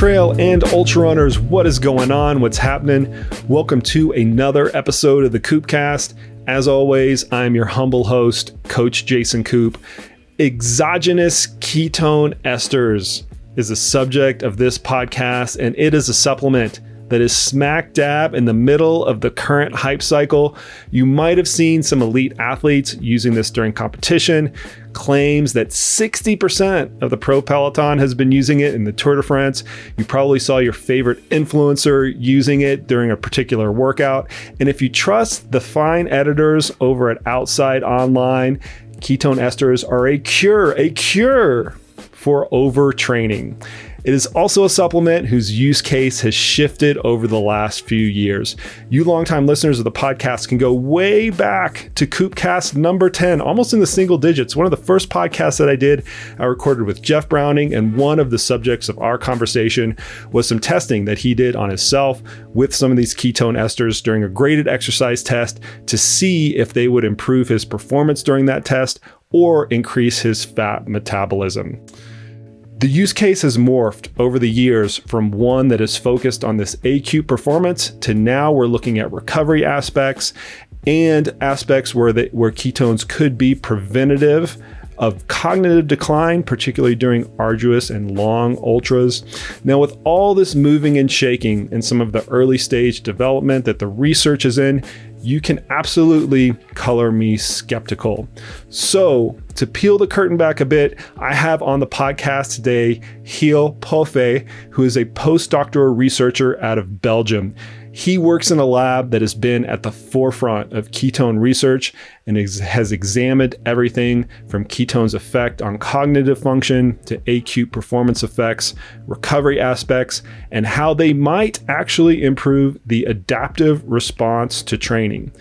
trail and ultra runners, what is going on? What's happening? Welcome to another episode of the KoopCast. As always, I'm your humble host, Coach Jason Koop. Exogenous ketone esters is the subject of this podcast, and it is a supplement that is smack dab in the middle of the current hype cycle. You might have seen some elite athletes using this during competition. Claims that 60% of the pro peloton has been using it in the Tour de France. You probably saw your favorite influencer using it during a particular workout. And if you trust the fine editors over at Outside Online, ketone esters are a cure, a cure for overtraining. It is also a supplement whose use case has shifted over the last few years. You longtime listeners of the podcast can go way back to KoopCast number 10, almost in the single digits. One of the first podcasts that I did, I recorded with Jeff Browning, and one of the subjects of our conversation was some testing that he did on himself with some of these ketone esters during a graded exercise test to see if they would improve his performance during that test or increase his fat metabolism. The use case has morphed over the years from one that is focused on this acute performance to now we're looking at recovery aspects and aspects where the, where ketones could be preventative of cognitive decline, particularly during arduous and long ultras. Now, with all this moving and shaking in some of the early stage development that the research is in, you can absolutely color me skeptical. So, to peel the curtain back a bit, I have on the podcast today Chiel Poffé, who is a postdoctoral researcher out of Belgium. He works in a lab that has been at the forefront of ketone research and has examined everything from ketone's effect on cognitive function to acute performance effects, recovery aspects, and how they might actually improve the adaptive response to training.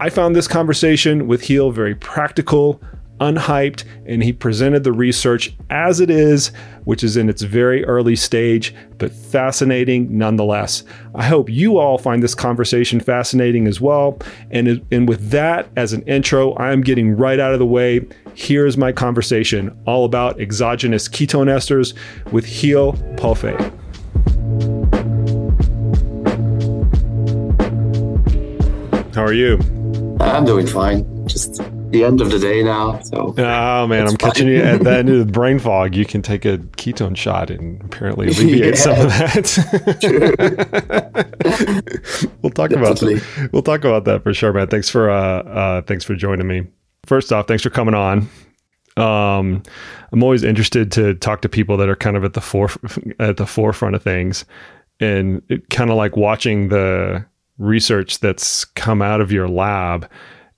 I found this conversation with Chiel very practical, unhyped, and he presented the research as it is, which is in its very early stage, but fascinating nonetheless. I hope you all find this conversation fascinating as well. And, and with that as an intro, I'm getting right out of the way. Here's my conversation all about exogenous ketone esters with Chiel Poffé. How are you? I'm doing fine. Just the end of the day now. So oh man, I'm catching you at that end of the brain fog. You can take a ketone shot and apparently alleviate yeah. some of that. we'll talk Definitely. about that. We'll talk about that for sure, man. Thanks for uh, uh, thanks for joining me. First off, thanks for coming on. Um, I'm always interested to talk to people that are kind of at the fore at the forefront of things, and kind of like watching the research that's come out of your lab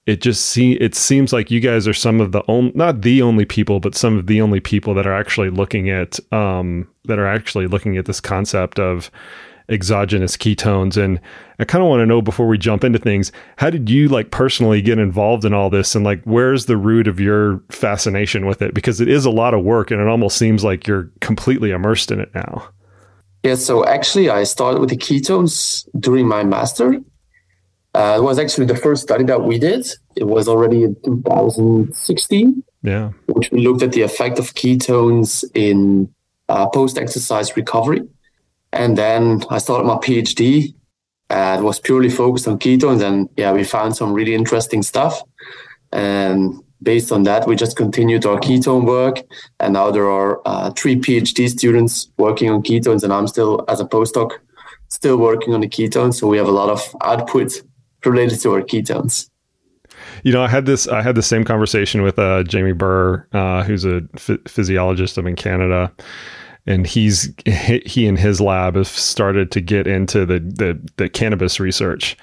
it just see it seems like you guys are some of the only not the only people but some of the only people that are actually looking at um that are actually looking at this concept of exogenous ketones. And I kind of want to know before we jump into things how did you like personally get involved in all this? And like where's the root of your fascination with it? Because it is a lot of work and it almost seems like you're completely immersed in it now. Yeah, so actually I started with the ketones during my master uh, it was actually the first study that we did. It was already in 2016. Yeah. Which we looked at the effect of ketones in uh, post exercise recovery. And then I started my PhD. Uh, it was purely focused on ketones. And yeah, we found some really interesting stuff. And based on that, we just continued our ketone work. And now there are uh, three PhD students working on ketones. And I'm still, as a postdoc, still working on the ketones. So we have a lot of output related to our ketones. You know, I had this. I had the same conversation with uh, Jamie Burr, uh, who's a physiologist up in Canada, and he's he and his lab have started to get into the the, the cannabis research.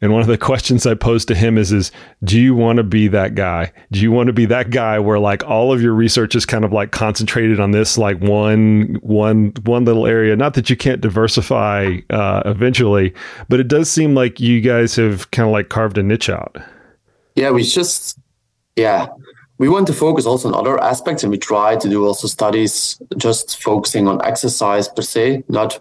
And one of the questions I posed to him is, is do you want to be that guy? Do you want to be that guy where like all of your research is kind of like concentrated on this like one, one, one little area? Not that you can't diversify uh, eventually, but it does seem like you guys have kind of like carved a niche out. Yeah, we just, yeah, we want to focus also on other aspects and we try to do also studies just focusing on exercise per se, not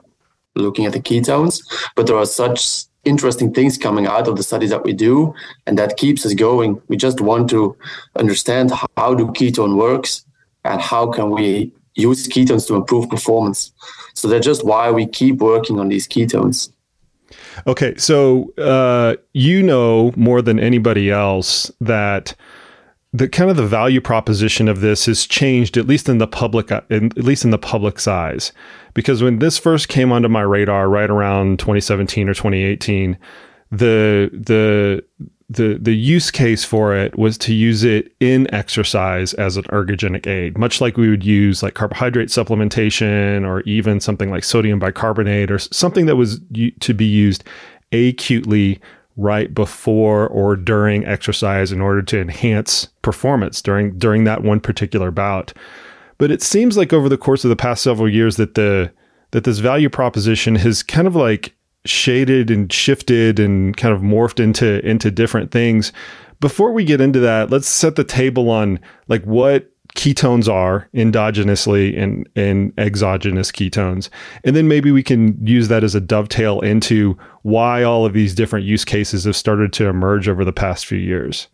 looking at the ketones, but there are such interesting things coming out of the studies that we do and that keeps us going we just want to understand how do ketone works and how can we use ketones to improve performance. So that's just why we keep working on these ketones. Okay, so uh, you know more than anybody else that the kind of the value proposition of this has changed at least in the public uh, in, at least in the public's eyes. Because when this first came onto my radar right around 2017 or 2018 the the the the use case for it was to use it in exercise as an ergogenic aid, much like we would use like carbohydrate supplementation or even something like sodium bicarbonate or something that was to be used acutely right before or during exercise in order to enhance performance during during that one particular bout. But it seems like over the course of the past several years that the that this value proposition has kind of like shaded and shifted and kind of morphed into into different things. Before we get into that, let's set the table on like what ketones are endogenously and, and exogenous ketones. And then maybe we can use that as a dovetail into why all of these different use cases have started to emerge over the past few years.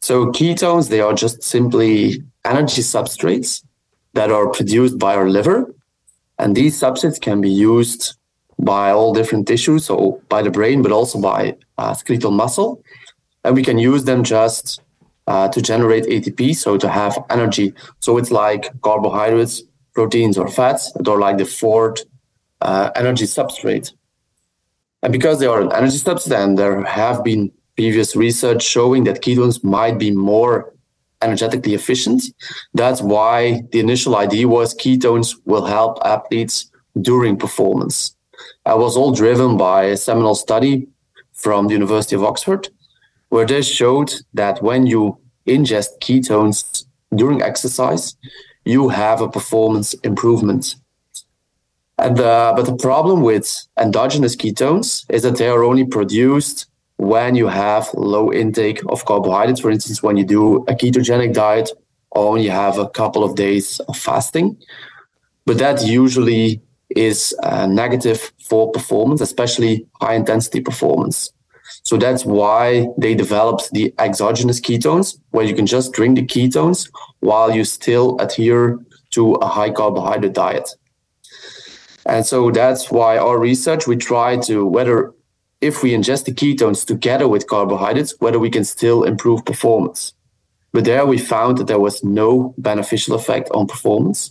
So ketones, they are just simply energy substrates that are produced by our liver. And these substrates can be used by all different tissues, so by the brain, but also by uh, skeletal muscle. And we can use them just uh, to generate ATP, so to have energy. So it's like carbohydrates, proteins, or fats that are like the fourth uh, energy substrate. And because they are an energy substrate, and there have been previous research showing that ketones might be more energetically efficient. That's why the initial idea was ketones will help athletes during performance. I was all driven by a seminal study from the University of Oxford, where they showed that when you ingest ketones during exercise, you have a performance improvement. And uh, but the problem with endogenous ketones is that they are only produced when you have low intake of carbohydrates. For instance, when you do a ketogenic diet or when you have a couple of days of fasting. But that usually is uh, negative for performance, especially high intensity performance. So that's why they developed the exogenous ketones, where you can just drink the ketones while you still adhere to a high carbohydrate diet. And so that's why our research, we try to whether if we ingest the ketones together with carbohydrates, whether we can still improve performance. But there we found that there was no beneficial effect on performance.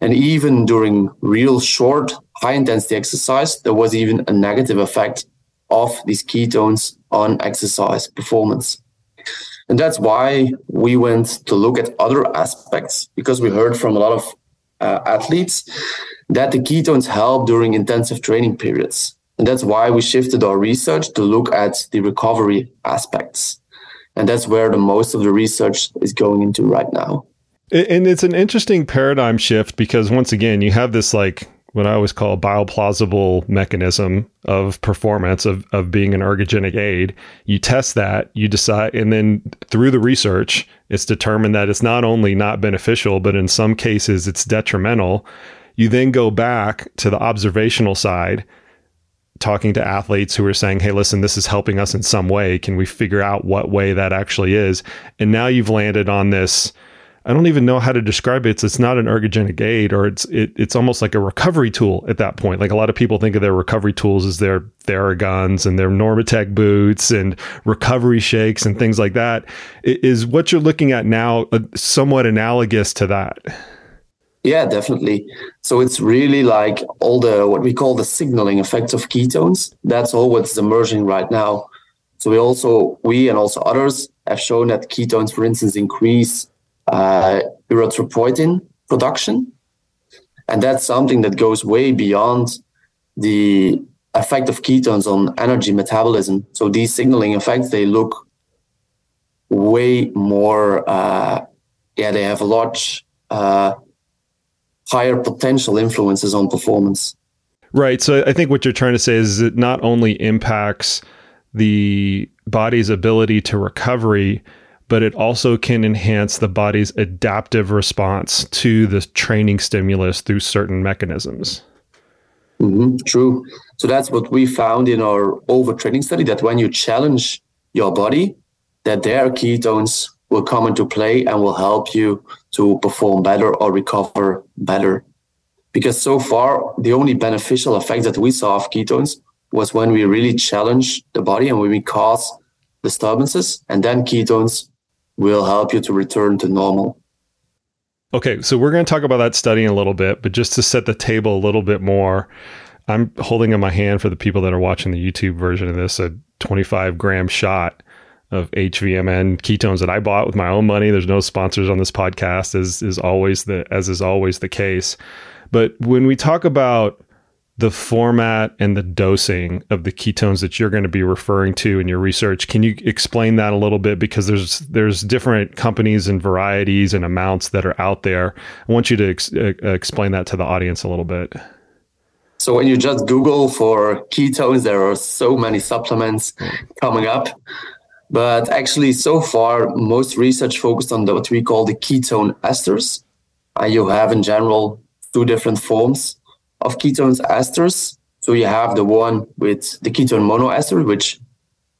And even during real short, high intensity exercise, there was even a negative effect of these ketones on exercise performance. And that's why we went to look at other aspects because we heard from a lot of uh, athletes that the ketones help during intensive training periods. And that's why we shifted our research to look at the recovery aspects. And that's where the most of the research is going into right now. And it's an interesting paradigm shift because once again, you have this like what I always call a bioplausible mechanism of performance of, of being an ergogenic aid. You test that, you decide, and then through the research, it's determined that it's not only not beneficial, but in some cases it's detrimental. You then go back to the observational side, talking to athletes who are saying, Hey, listen, this is helping us in some way. Can we figure out what way that actually is? And now you've landed on this I don't even know how to describe it. It's, it's not an ergogenic aid, or it's it, it's almost like a recovery tool at that point. Like a lot of people think of their recovery tools as their Theraguns and their Normatec boots and recovery shakes and things like that. Is what you're looking at now uh, somewhat analogous to that? Yeah, definitely. So it's really like all the what we call the signaling effects of ketones. That's all what's emerging right now. So we also we and also others have shown that ketones, for instance, increase uh, erythropoietin production. And that's something that goes way beyond the effect of ketones on energy metabolism. So these signaling effects, they look way more, uh, yeah, they have a lot uh, higher potential influences on performance. Right. So I think what you're trying to say is it not only impacts the body's ability to recovery, but it also can enhance the body's adaptive response to the training stimulus through certain mechanisms. Mm-hmm, true. So that's what we found in our overtraining study that when you challenge your body, that their ketones will come into play and will help you to perform better or recover better. Because so far, the only beneficial effect that we saw of ketones was when we really challenge the body and when we cause disturbances, and then ketones will help you to return to normal. Okay, so we're going to talk about that study in a little bit, but just to set the table a little bit more, I'm holding in my hand for the people that are watching the YouTube version of this a 25 gram shot of HVMN ketones that I bought with my own money. There's no sponsors on this podcast, as is always the as is always the case. But when we talk about the format and the dosing of the ketones that you're going to be referring to in your research, can you explain that a little bit? Because there's there's different companies and varieties and amounts that are out there. I want you to ex- explain that to the audience a little bit. So when you just Google for ketones, there are so many supplements coming up. But actually, so far, most research focused on the, what we call the ketone esters. And you have, in general, two different forms of ketones esters. So you have the one with the ketone monoester, which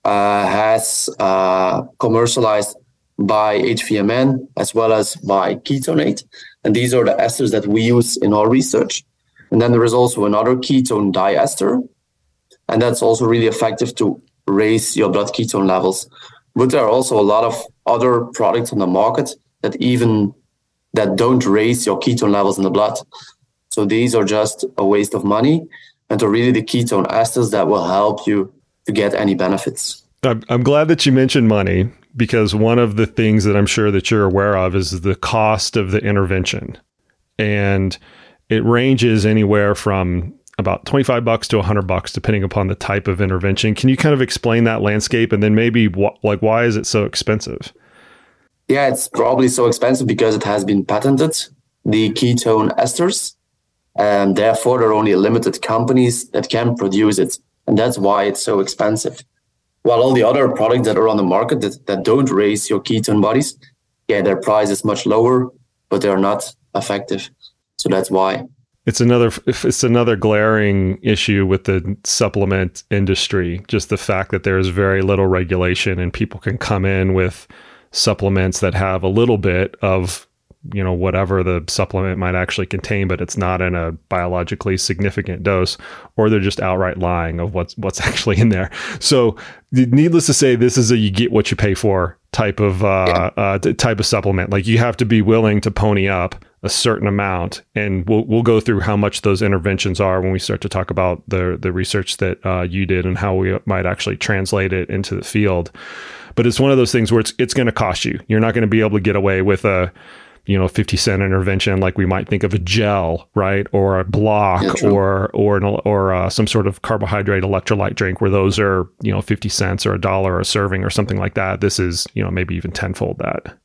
uh, has uh, commercialized by HVMN as well as by KetoneAid. And these are the esters that we use in our research. And then there is also another ketone diester. And that's also really effective to raise your blood ketone levels. But there are also a lot of other products on the market that even that don't raise your ketone levels in the blood. So these are just a waste of money and are really the ketone esters that will help you to get any benefits. I'm glad that you mentioned money because one of the things that I'm sure that you're aware of is the cost of the intervention. And it ranges anywhere from about 25 bucks to 100 bucks depending upon the type of intervention can you kind of explain that landscape and then maybe wh- like why is it so expensive yeah it's probably so expensive because it has been patented the ketone esters and therefore there are only limited companies that can produce it. And that's why it's so expensive. While all the other products that are on the market that, that don't raise your ketone bodies yeah their price is much lower but they're not effective. So that's why. It's another it's another glaring issue with the supplement industry just the fact that there is very little regulation and people can come in with supplements that have a little bit of you know whatever the supplement might actually contain but it's not in a biologically significant dose or they're just outright lying of what's what's actually in there so needless to say this is a you get what you pay for type of uh, yeah. uh, type of supplement like you have to be willing to pony up a certain amount, and we'll we'll go through how much those interventions are when we start to talk about the the research that uh, you did and how we might actually translate it into the field. But it's one of those things where it's it's going to cost you. You're not going to be able to get away with a you know 50 cent intervention like we might think of a gel right? Or a block yeah, or or an, or uh, some sort of carbohydrate electrolyte drink where those are you know 50 cents or a dollar a serving or something like that. This is you know maybe even tenfold that.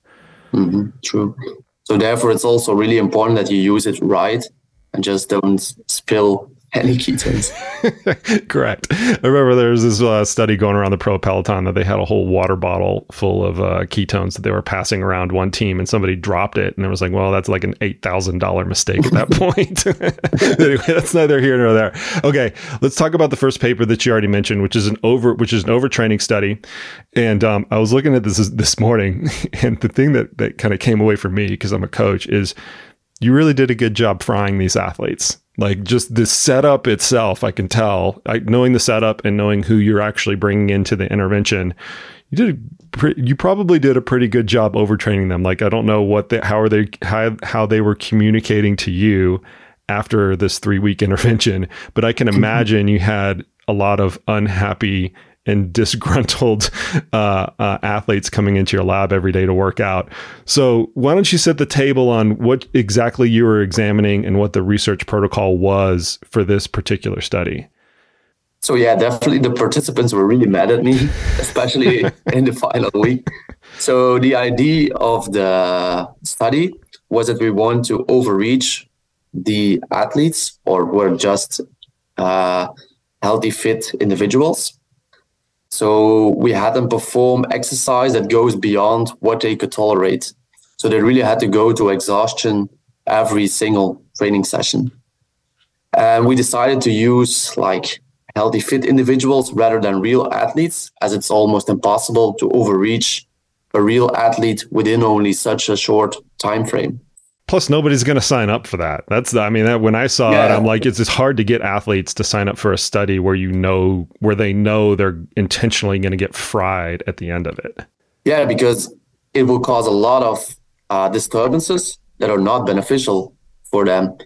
Mm-hmm, true. So therefore, it's also really important that you use it right and just don't spill any ketones. Correct. I remember there was this uh, study going around the pro peloton that they had a whole water bottle full of uh, ketones that they were passing around one team, and somebody dropped it, and it was like, well, that's like an eight thousand dollar mistake at that point. anyway, that's neither here nor there. Okay, let's talk about the first paper that you already mentioned, which is an over, which is an overtraining study. And um, I was looking at this this morning, and the thing that that kind of came away for me because I'm a coach is you really did a good job frying these athletes like just the setup itself i can tell I, knowing the setup and knowing who you're actually bringing into the intervention you did pre- you probably did a pretty good job overtraining them like i don't know what they how are they how, how they were communicating to you after this three week intervention but i can mm-hmm. imagine you had a lot of unhappy and disgruntled uh, uh, athletes coming into your lab every day to work out. So, why don't you set the table on what exactly you were examining and what the research protocol was for this particular study? So, yeah, definitely the participants were really mad at me, especially in the final week. So, the idea of the study was that we want to overreach the athletes or were just uh, healthy, fit individuals so we had them perform exercise that goes beyond what they could tolerate. So they really had to go to exhaustion every single training session. And we decided to use like healthy fit individuals rather than real athletes, as it's almost impossible to overreach a real athlete within only such a short time frame. Plus, nobody's going to sign up for that. That's the, I mean, that, when I saw yeah. it, I'm like, it's just hard to get athletes to sign up for a study where you know where they know they're intentionally going to get fried at the end of it. Yeah, because it will cause a lot of uh, disturbances that are not beneficial for them.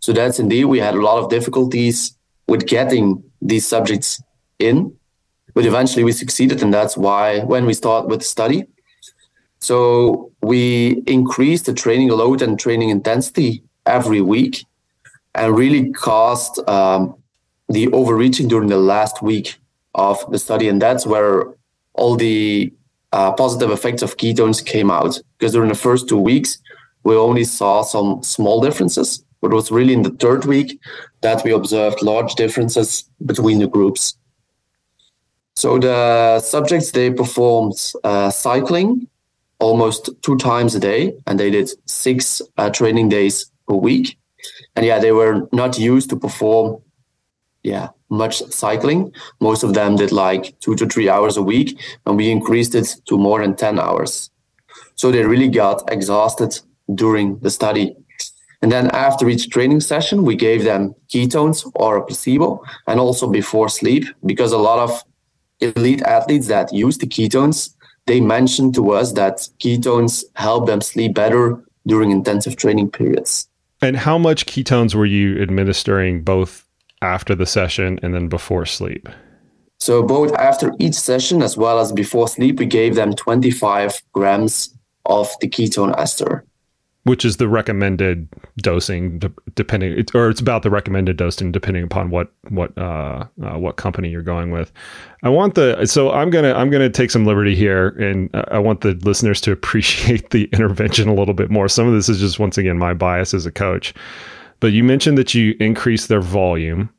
So that's indeed we had a lot of difficulties with getting these subjects in, but eventually we succeeded, and that's why when we start with the study, so we increased the training load and training intensity every week, and really caused um, the overreaching during the last week of the study, and that's where all the uh, positive effects of ketones came out. Because during the first two weeks, we only saw some small differences, but it was really in the third week that we observed large differences between the groups. So the subjects they performed uh, cycling almost two times a day, and they did six uh, training days per week. And yeah, they were not used to perform, yeah, much cycling. Most of them did like two to three hours a week, and we increased it to more than ten hours. So they really got exhausted during the study. And then after each training session, we gave them ketones or a placebo, and also before sleep, because a lot of elite athletes that use the ketones they mentioned to us that ketones help them sleep better during intensive training periods. And how much ketones were you administering both after the session and then before sleep? So, both after each session as well as before sleep, we gave them 25 grams of the ketone ester which is the recommended dosing depending or it's about the recommended dosing depending upon what what uh, uh, what company you're going with. I want the so i'm gonna i'm gonna take some liberty here and i want the listeners to appreciate the intervention a little bit more. Some of this is just once again my bias as a coach. But you mentioned that you increase their volume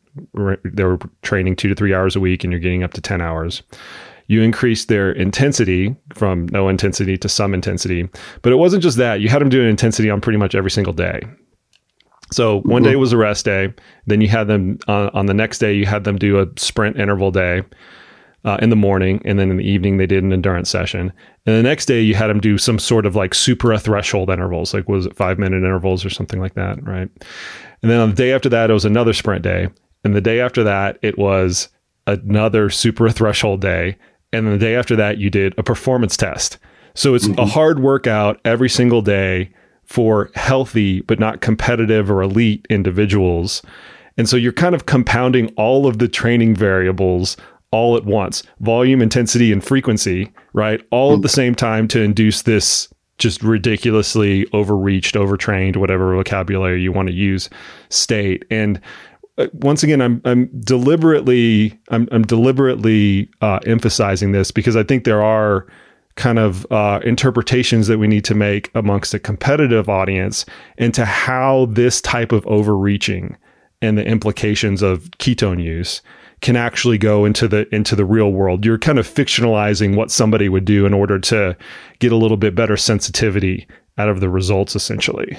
they were training two to three hours a week and you're getting up to 10 hours you increased their intensity from no intensity to some intensity. But it wasn't just that. You had them doing intensity on pretty much every single day. So one day mm-hmm. was a rest day. Then you had them uh, on the next day, you had them do a sprint interval day uh, in the morning. And then in the evening, they did an endurance session. And the next day, you had them do some sort of like supra threshold intervals, like was it five minute intervals or something like that? Right. And then on the day after that, it was another sprint day. And the day after that, it was another supra threshold day and then the day after that you did a performance test. So it's mm-hmm. a hard workout every single day for healthy but not competitive or elite individuals. And so you're kind of compounding all of the training variables all at once volume, intensity, and frequency, right? All mm-hmm. at the same time to induce this just ridiculously overreached, overtrained, whatever vocabulary you want to use state. And once again, I'm I'm deliberately I'm I'm deliberately uh, emphasizing this because I think there are kind of uh, interpretations that we need to make amongst a competitive audience into how this type of overreaching and the implications of ketone use can actually go into the into the real world. You're kind of fictionalizing what somebody would do in order to get a little bit better sensitivity out of the results, essentially.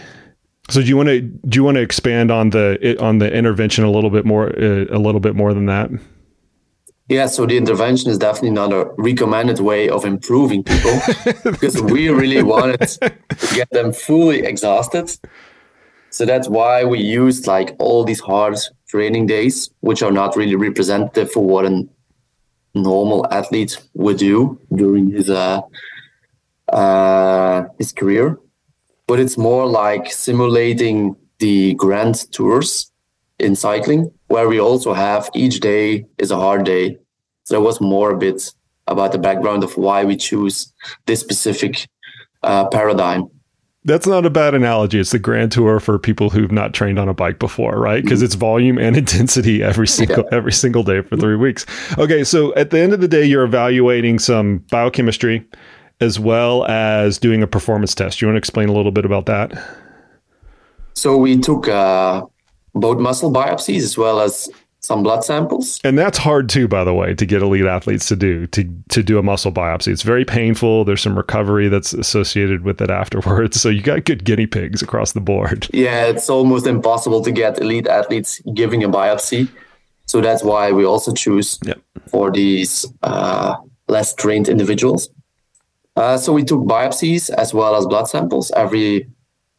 So do you want to do you want to expand on the on the intervention a little bit more uh, a little bit more than that? Yeah, so the intervention is definitely not a recommended way of improving people because we really wanted to get them fully exhausted. So that's why we used like all these hard training days, which are not really representative for what a normal athlete would do during his uh, uh, his career but it's more like simulating the grand tours in cycling, where we also have each day is a hard day. So it was more a bit about the background of why we choose this specific uh, paradigm. That's not a bad analogy. It's the grand tour for people who've not trained on a bike before, right? Because it's volume and intensity every single yeah. every single day for three weeks. Okay, so at the end of the day, you're evaluating some biochemistry, as well as doing a performance test. You want to explain a little bit about that? So we took uh, both muscle biopsies as well as some blood samples. And that's hard too, by the way, to get elite athletes to do to to do a muscle biopsy. It's very painful. There's some recovery that's associated with it afterwards. So you got good guinea pigs across the board. Yeah, it's almost impossible to get elite athletes giving a biopsy. So that's why we also choose yep. for these uh, less trained individuals. Uh, so we took biopsies as well as blood samples every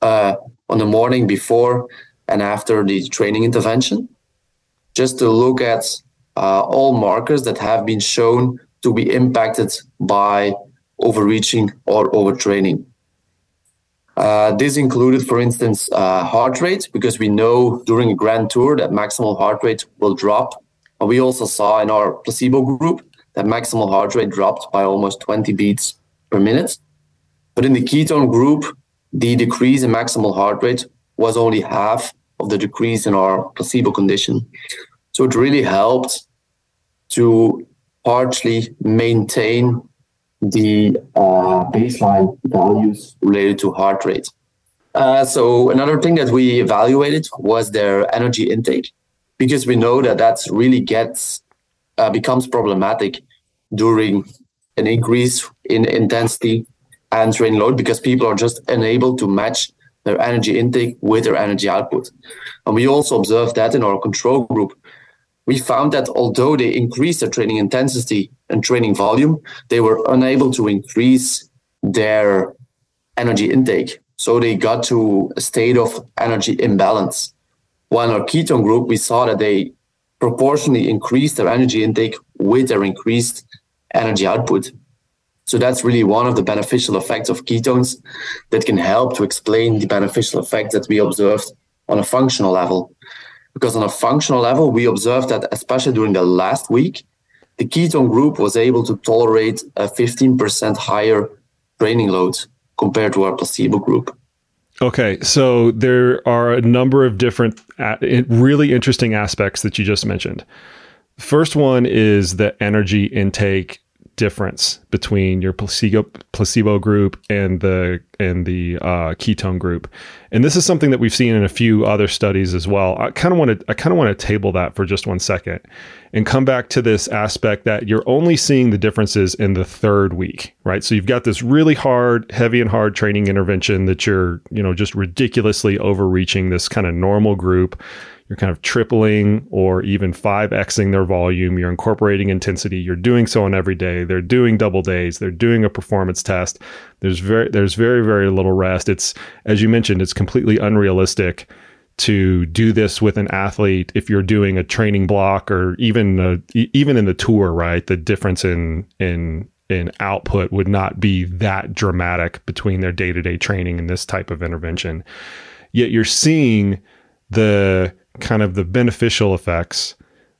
uh, on the morning before and after the training intervention, just to look at uh, all markers that have been shown to be impacted by overreaching or overtraining. Uh, this included, for instance, uh, heart rate, because we know during a grand tour that maximal heart rate will drop. And we also saw in our placebo group that maximal heart rate dropped by almost 20 beats per minute. But in the ketone group, the decrease in maximal heart rate was only half of the decrease in our placebo condition. So it really helped to partially maintain the uh, baseline values related to heart rate. Uh, so another thing that we evaluated was their energy intake, because we know that that really gets uh, becomes problematic during an increase in intensity and training load because people are just unable to match their energy intake with their energy output. And we also observed that in our control group. We found that although they increased their training intensity and training volume, they were unable to increase their energy intake. So they got to a state of energy imbalance. While in our ketone group, we saw that they proportionally increased their energy intake with their increased energy output. So that's really one of the beneficial effects of ketones that can help to explain the beneficial effects that we observed on a functional level. Because on a functional level, we observed that especially during the last week, the ketone group was able to tolerate a 15% higher training load compared to our placebo group. Okay, so there are a number of different, uh, really interesting aspects that you just mentioned. First one is the energy intake difference between your placebo placebo group and the and the uh, ketone group, and this is something that we've seen in a few other studies as well. I kind of want to I kind of want to table that for just one second, and come back to this aspect that you're only seeing the differences in the third week, right? So you've got this really hard, heavy and hard training intervention that you're you know just ridiculously overreaching this kind of normal group you're kind of tripling or even 5xing their volume. You're incorporating intensity. You're doing so on every day. They're doing double days. They're doing a performance test. There's very there's very very little rest. It's as you mentioned, it's completely unrealistic to do this with an athlete if you're doing a training block or even a, even in the tour, right? The difference in in in output would not be that dramatic between their day-to-day training and this type of intervention. Yet you're seeing the kind of the beneficial effects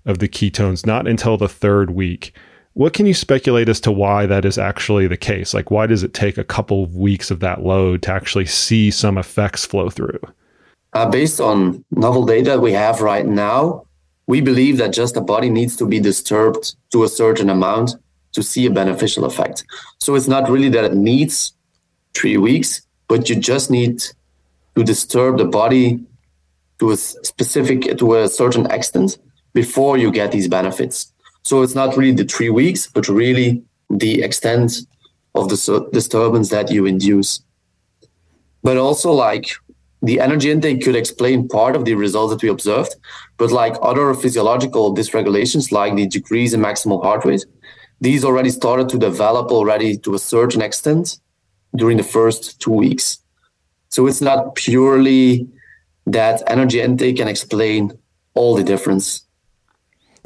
of the ketones not until the third week. What can you speculate as to why that is actually the case? Like, why does it take a couple of weeks of that load to actually see some effects flow through? Uh, based on novel data we have right now, we believe that just the body needs to be disturbed to a certain amount to see a beneficial effect. So it's not really that it needs three weeks, but you just need to disturb the body to a specific to a certain extent before you get these benefits. So it's not really the three weeks, but really the extent of the disturbance that you induce. But also, like the energy intake could explain part of the results that we observed, but like other physiological dysregulations, like the decrease in maximal heart rate, these already started to develop already to a certain extent during the first two weeks. So it's not purely that energy intake can explain all the difference.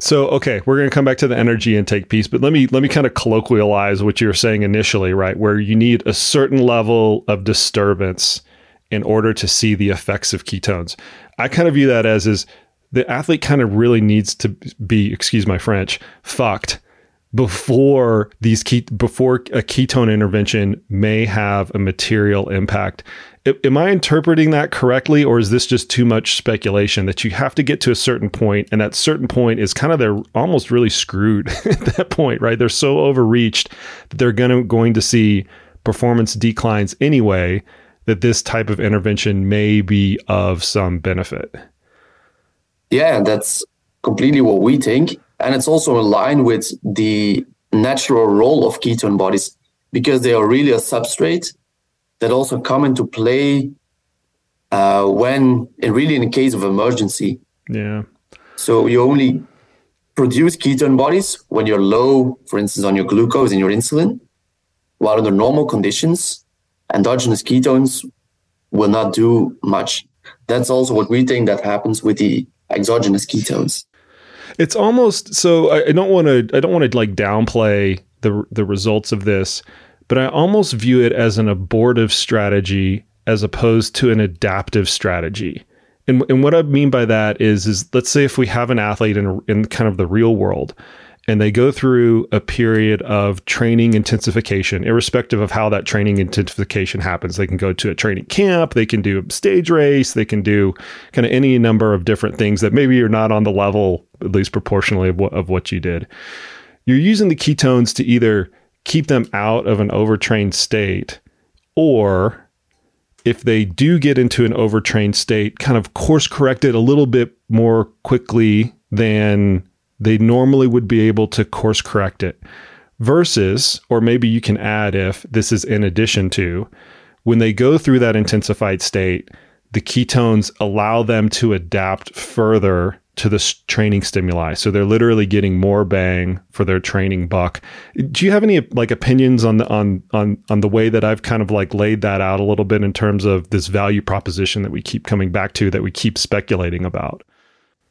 So okay, we're going to come back to the energy intake piece, but let me let me kind of colloquialize what you were saying initially, right? Where you need a certain level of disturbance in order to see the effects of ketones. I kind of view that as is the athlete kind of really needs to be, excuse my French, fucked before these ke- before a ketone intervention may have a material impact am I interpreting that correctly, or is this just too much speculation that you have to get to a certain point, and that certain point is kind of they're almost really screwed at that point, right? They're so overreached that they're gonna going to see performance declines anyway. That this type of intervention may be of some benefit. Yeah, that's completely what we think, and it's also in line with the natural role of ketone bodies because they are really a substrate that also come into play uh, when, really, in a case of emergency. Yeah. So you only produce ketone bodies when you're low, for instance, on your glucose and your insulin. while under normal conditions, endogenous ketones will not do much. That's also what we think that happens with the exogenous ketones. It's almost so I don't want to I don't want to like downplay the the results of this, but I almost view it as an abortive strategy as opposed to an adaptive strategy. And, and what I mean by that is, is let's say if we have an athlete in, in kind of the real world and they go through a period of training intensification, irrespective of how that training intensification happens. They can go to a training camp, they can do a stage race, they can do kind of any number of different things that maybe you're not on the level, at least proportionally, of what, of what you did. You're using the ketones to either keep them out of an overtrained state or if they do get into an overtrained state, kind of course correct it a little bit more quickly than they normally would be able to course correct it. Versus, or maybe you can add if this is in addition to, when they go through that intensified state, the ketones allow them to adapt further to the training stimuli. So they're literally getting more bang for their training buck. Do you have any like opinions on the on on on the way that I've kind of like laid that out a little bit in terms of this value proposition that we keep coming back to that we keep speculating about?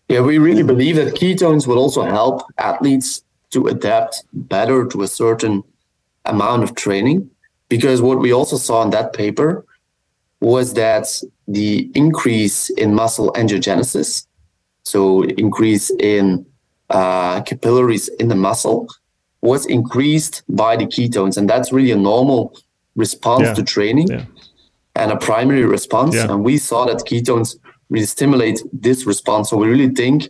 Yeah, we really believe that ketones will also help athletes to adapt better to a certain amount of training because what we also saw in that paper was that the increase in muscle angiogenesis so increase in uh, capillaries in the muscle was increased by the ketones, and that's really a normal response yeah. to training yeah. and a primary response. Yeah. And we saw that ketones really stimulate this response. So we really think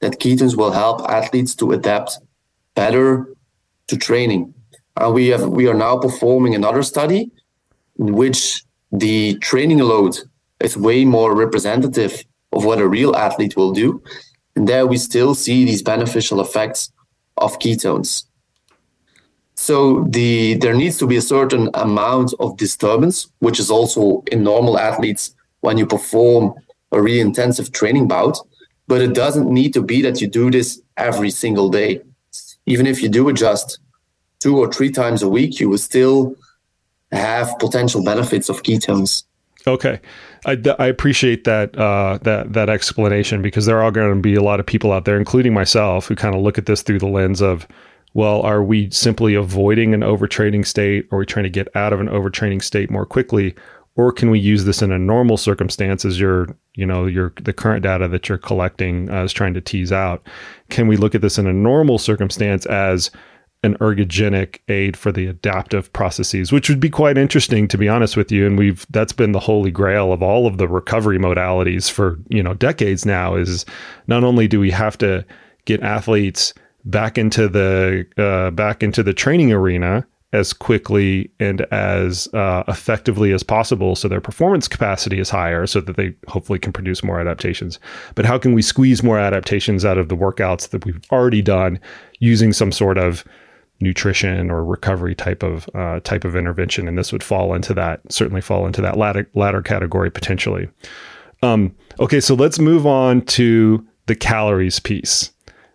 that ketones will help athletes to adapt better to training. Uh, we have we are now performing another study in which the training load is way more representative of what a real athlete will do. And there we still see these beneficial effects of ketones. So the there needs to be a certain amount of disturbance, which is also in normal athletes when you perform a really intensive training bout. But it doesn't need to be that you do this every single day. Even if you do it just two or three times a week, you will still have potential benefits of ketones. Okay, I, I appreciate that uh, that that explanation because there are going to be a lot of people out there, including myself, who kind of look at this through the lens of, well, are we simply avoiding an overtraining state? Are we trying to get out of an overtraining state more quickly, or can we use this in a normal circumstance as your you know your the current data that you're collecting uh, is trying to tease out? Can we look at this in a normal circumstance as an ergogenic aid for the adaptive processes, which would be quite interesting to be honest with you. And we've that's been the holy grail of all of the recovery modalities for you know decades now. Is not only do we have to get athletes back into the uh, back into the training arena as quickly and as uh, effectively as possible so their performance capacity is higher so that they hopefully can produce more adaptations but how can we squeeze more adaptations out of the workouts that we've already done using some sort of nutrition or recovery type of uh, type of intervention, and this would fall into that certainly fall into that latter latter category potentially. Um, okay, so let's move on to the calories piece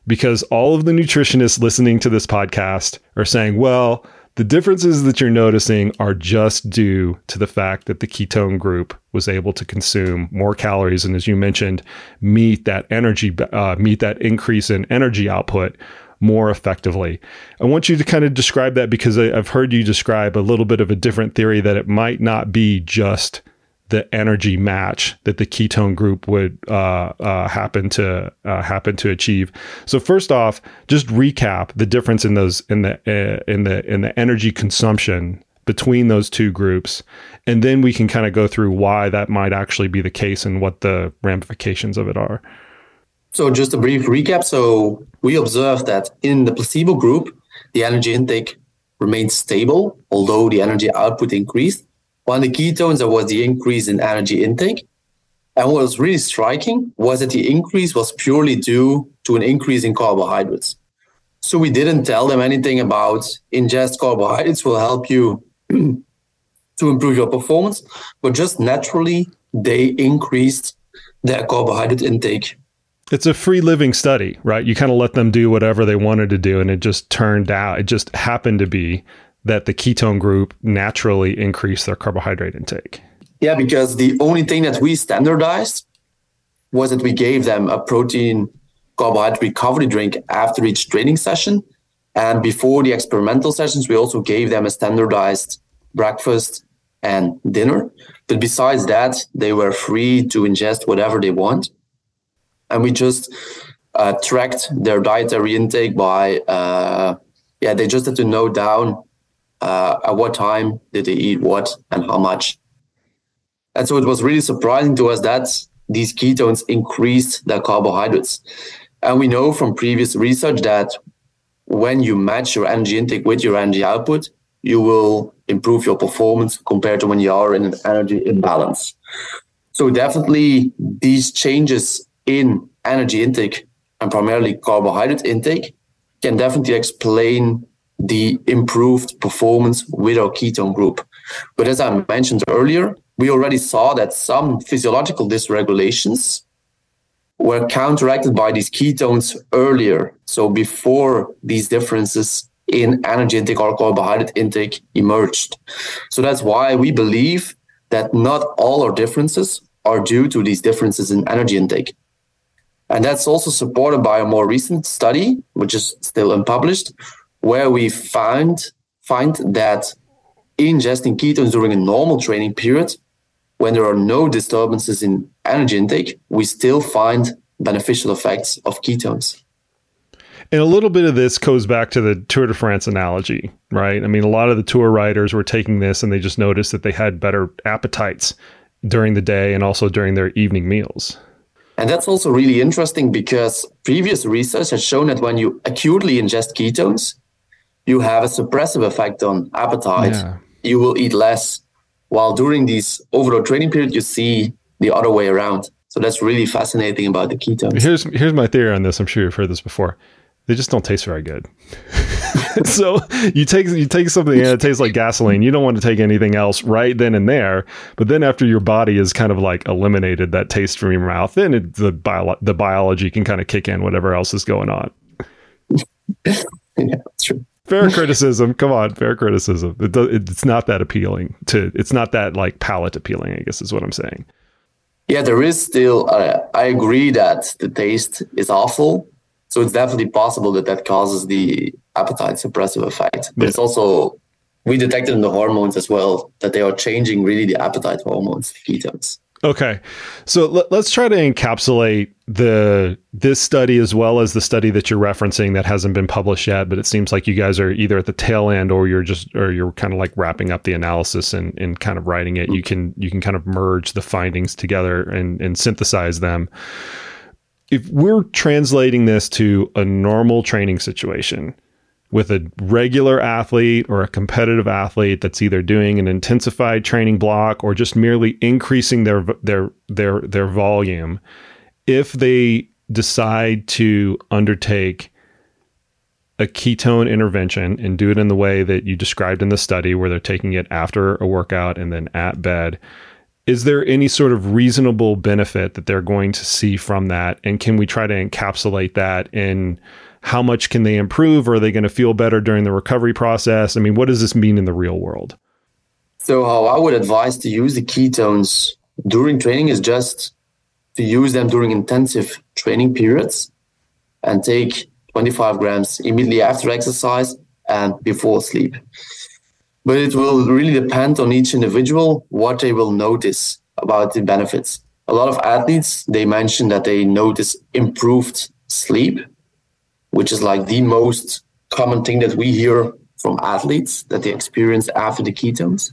because all of the nutritionists listening to this podcast are saying, well, the differences that you're noticing are just due to the fact that the ketone group was able to consume more calories and, as you mentioned, meet that energy, uh, meet that increase in energy output more effectively. I want you to kind of describe that because I, have heard you describe a little bit of a different theory that it might not be just the energy match that the ketone group would uh, uh, happen to uh, happen to achieve. So first off, just recap the difference in those in the uh, in the in the energy consumption between those two groups, and then we can kind of go through why that might actually be the case and what the ramifications of it are. So, just a brief recap. So, we observed that in the placebo group, the energy intake remained stable, although the energy output increased. While the ketones, there was the increase in energy intake. And what was really striking was that the increase was purely due to an increase in carbohydrates. So we didn't tell them anything about ingest carbohydrates will help you to improve your performance, but just naturally they increased their carbohydrate intake it's a free living study, right? You kind of let them do whatever they wanted to do, and it just turned out, it just happened to be that the ketone group naturally increased their carbohydrate intake? Yeah, because the only thing that we standardized was that we gave them a protein carbohydrate recovery drink after each training session. And before the experimental sessions, we also gave them a standardized breakfast and dinner. But besides that, they were free to ingest whatever they want. And we just uh, tracked their dietary intake by, uh, yeah, they just had to note down uh, at what time did they eat what and how much. And so it was really surprising to us that these ketones increased their carbohydrates. And we know from previous research that when you match your energy intake with your energy output, you will improve your performance compared to when you are in an energy imbalance. So definitely these changes in energy intake and primarily carbohydrate intake can definitely explain the improved performance with our ketone group. But as I mentioned earlier, we already saw that some physiological dysregulations were counteracted by these ketones earlier. So before these differences in energy intake or carbohydrate intake emerged. So that's why we believe that not all our differences are due to these differences in energy intake. And that's also supported by a more recent study, which is still unpublished, where we found find that ingesting ketones during a normal training period, when there are no disturbances in energy intake, we still find beneficial effects of ketones. And a little bit of this goes back to the Tour de France analogy, right? I mean, a lot of the tour riders were taking this and they just noticed that they had better appetites during the day and also during their evening meals. And that's also really interesting because previous research has shown that when you acutely ingest ketones, you have a suppressive effect on appetite. Yeah. You will eat less. While during these overload training period, you see the other way around. So that's really fascinating about the ketones. Here's here's my theory on this. I'm sure you've heard this before. They just don't taste very good. so you take you take something and it tastes like gasoline. You don't want to take anything else right then and there. But then after your body is kind of like eliminated that taste from your mouth, then it, the bio, the biology can kind of kick in whatever else is going on. yeah, true fair criticism. Come on, fair criticism. It it's not that appealing to. It's not that like palate appealing. I guess is what I'm saying. Yeah, there is still. Uh, I agree that the taste is awful. So it's definitely possible that that causes the appetite suppressive effect. But yeah. it's also we detected in the hormones as well that they are changing really the appetite hormones, ketones. Okay, so let, us try to encapsulate the this study as well as the study that you're referencing that hasn't been published yet, but it seems like you guys are either at the tail end or you're just or you're kind of like wrapping up the analysis and, and kind of writing it. You mm. can you can kind of merge the findings together and, and synthesize them. If we're translating this to a normal training situation, with a regular athlete or a competitive athlete that's either doing an intensified training block or just merely increasing their their their their volume if they decide to undertake a ketone intervention and do it in the way that you described in the study where they're taking it after a workout and then at bed is there any sort of reasonable benefit that they're going to see from that and can we try to encapsulate that in how much can they improve? Are they going to feel better during the recovery process? I mean, what does this mean in the real world? So, how I would advise to use the ketones during training is just to use them during intensive training periods and take 25 grams immediately after exercise and before sleep. But it will really depend on each individual what they will notice about the benefits. A lot of athletes, they mention that they notice improved sleep which is like the most common thing that we hear from athletes that they experience after the ketones.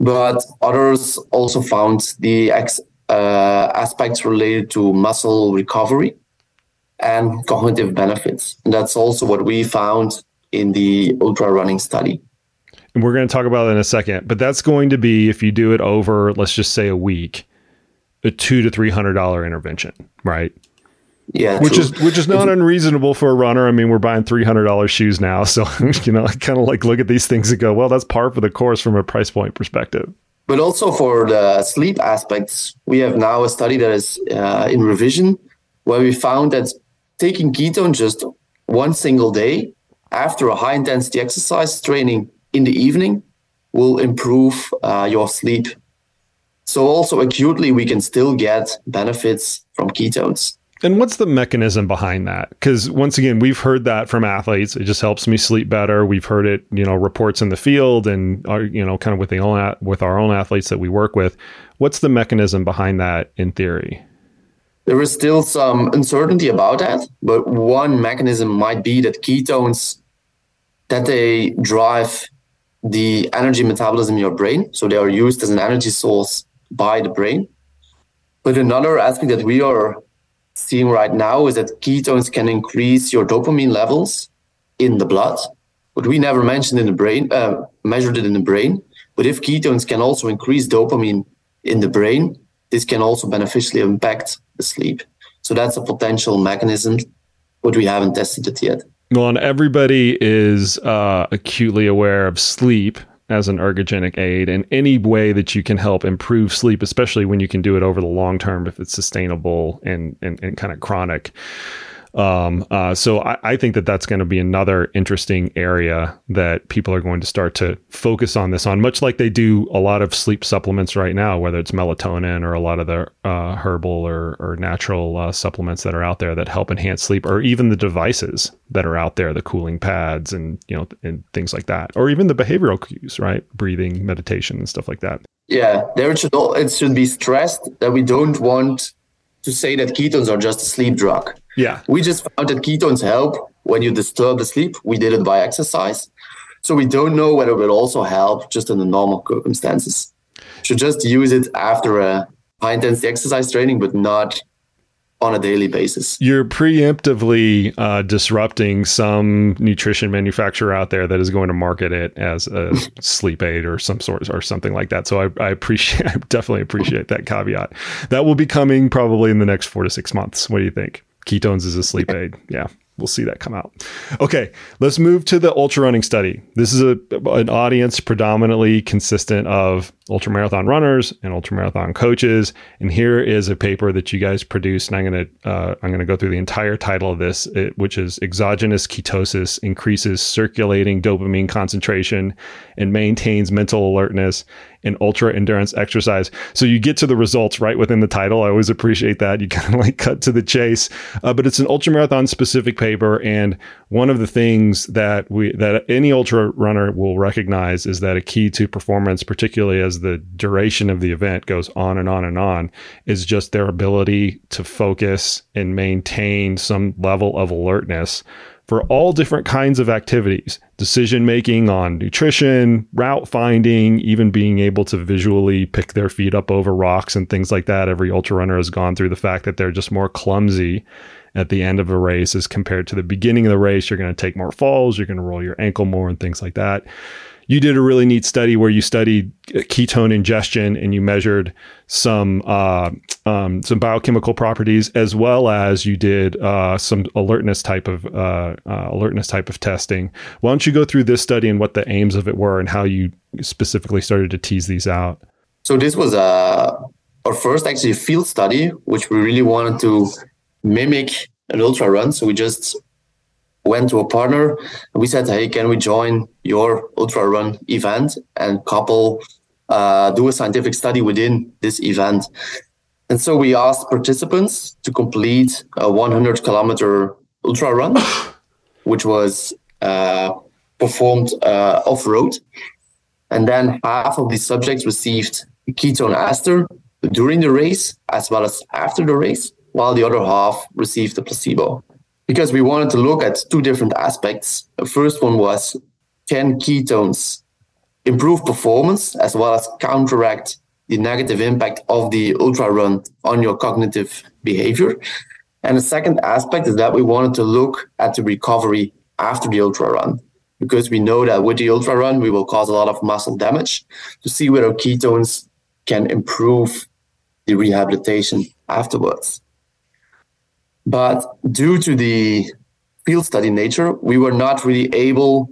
But others also found the ex, uh, aspects related to muscle recovery and cognitive benefits. And that's also what we found in the ultra running study. And we're going to talk about that in a second, but that's going to be if you do it over, let's just say a week, a two to three hundred dollar intervention, right? Yeah, which true. is which is not unreasonable for a runner. I mean, we're buying three hundred dollars shoes now, so you know, I kind of like look at these things and go, well, that's par for the course from a price point perspective. But also for the sleep aspects, we have now a study that is uh, in revision where we found that taking ketone just one single day after a high intensity exercise training in the evening will improve uh, your sleep. So, also acutely, we can still get benefits from ketones. And what's the mechanism behind that? Because once again, we've heard that from athletes. It just helps me sleep better. We've heard it, you know, reports in the field and, our, you know, kind of with the own, with our own athletes that we work with. What's the mechanism behind that in theory? There is still some uncertainty about that, but one mechanism might be that ketones that they drive the energy metabolism in your brain, so they are used as an energy source by the brain. But another aspect that we are seeing right now is that ketones can increase your dopamine levels in the blood, but we never mentioned in the brain, uh, measured it in the brain. But if ketones can also increase dopamine in the brain, this can also beneficially impact the sleep. So that's a potential mechanism, but we haven't tested it yet. And everybody is uh, acutely aware of sleep as an ergogenic aid and any way that you can help improve sleep, especially when you can do it over the long term if it's sustainable and, and, and kind of chronic. Um, uh, so I, I, think that that's going to be another interesting area that people are going to start to focus on this on, much like they do a lot of sleep supplements right now, whether it's melatonin or a lot of the uh, herbal or, or natural uh, supplements that are out there that help enhance sleep, or even the devices that are out there, the cooling pads and you know and things like that, or even the behavioral cues, right, breathing, meditation, and stuff like that. Yeah, there should it should be stressed that we don't want to say that ketones are just a sleep drug yeah. We just found that ketones help when you disturb the sleep. We did it by exercise. So we don't know whether it will also help just in the normal circumstances. Should just use it after a high intensity exercise training, but not on a daily basis. You're preemptively uh, disrupting some nutrition manufacturer out there that is going to market it as a sleep aid or some sort or something like that. So I, I appreciate, I definitely appreciate that caveat. That will be coming probably in the next four to six months. What do you think? Ketones is a sleep aid. Yeah, we'll see that come out. Okay, let's move to the ultra running study. This is a an audience predominantly consistent of ultra marathon runners and ultra marathon coaches. And here is a paper that you guys produced, and I'm gonna uh, I'm gonna go through the entire title of this, it, which is exogenous ketosis increases circulating dopamine concentration and maintains mental alertness in ultra endurance exercise. So you get to the results right within the title. I always appreciate that. You kind of like cut to the chase. Uh, but it's an ultra marathon specific paper, and one of the things that we that any ultra runner will recognize is that a key to performance, particularly as the duration of the event goes on and on and on, is just their ability to focus and maintain some level of alertness for all different kinds of activities decision making on nutrition, route finding, even being able to visually pick their feet up over rocks and things like that. Every ultra runner has gone through the fact that they're just more clumsy at the end of a race as compared to the beginning of the race. You're going to take more falls, you're going to roll your ankle more, and things like that you did a really neat study where you studied ketone ingestion and you measured some uh, um, some biochemical properties as well as you did uh, some alertness type of uh, uh, alertness type of testing. Why don't you go through this study and what the aims of it were and how you specifically started to tease these out? So this was uh, our first actually field study, which we really wanted to mimic an ultra run. So we just went to a partner and we said, hey, can we join your ultra run event and couple uh, do a scientific study within this event? And so we asked participants to complete a 100 kilometer ultra run, which was uh, performed uh, off road. And then half of the subjects received ketone ester during the race as well as after the race, while the other half received the placebo because we wanted to look at two different aspects. The first one was can ketones improve performance as well as counteract the negative impact of the ultra run on your cognitive behavior? And the second aspect is that we wanted to look at the recovery after the ultra run because we know that with the ultra run, we will cause a lot of muscle damage to see whether ketones can improve the rehabilitation afterwards. But due to the field study nature, we were not really able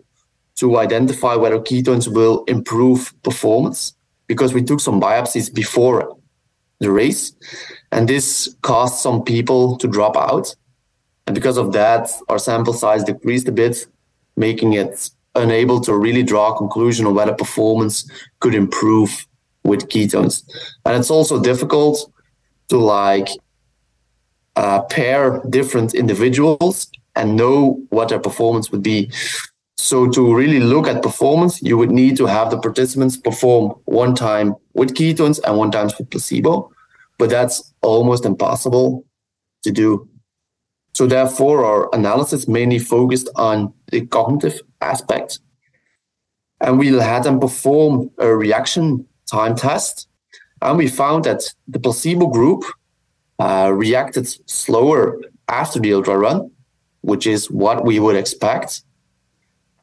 to identify whether ketones will improve performance because we took some biopsies before the race. And this caused some people to drop out. And because of that, our sample size decreased a bit. making it unable to really draw a conclusion on whether performance could improve with ketones. And it's also difficult to like uh, pair different individuals and know what their performance would be. So to really look at performance, you would need to have the participants perform one time with ketones and one time with placebo, but that's almost impossible to do. So therefore, our analysis mainly focused on the cognitive aspect. And we had them perform a reaction time test. And we found that the placebo group uh, reacted slower after the ultra run, which is what we would expect.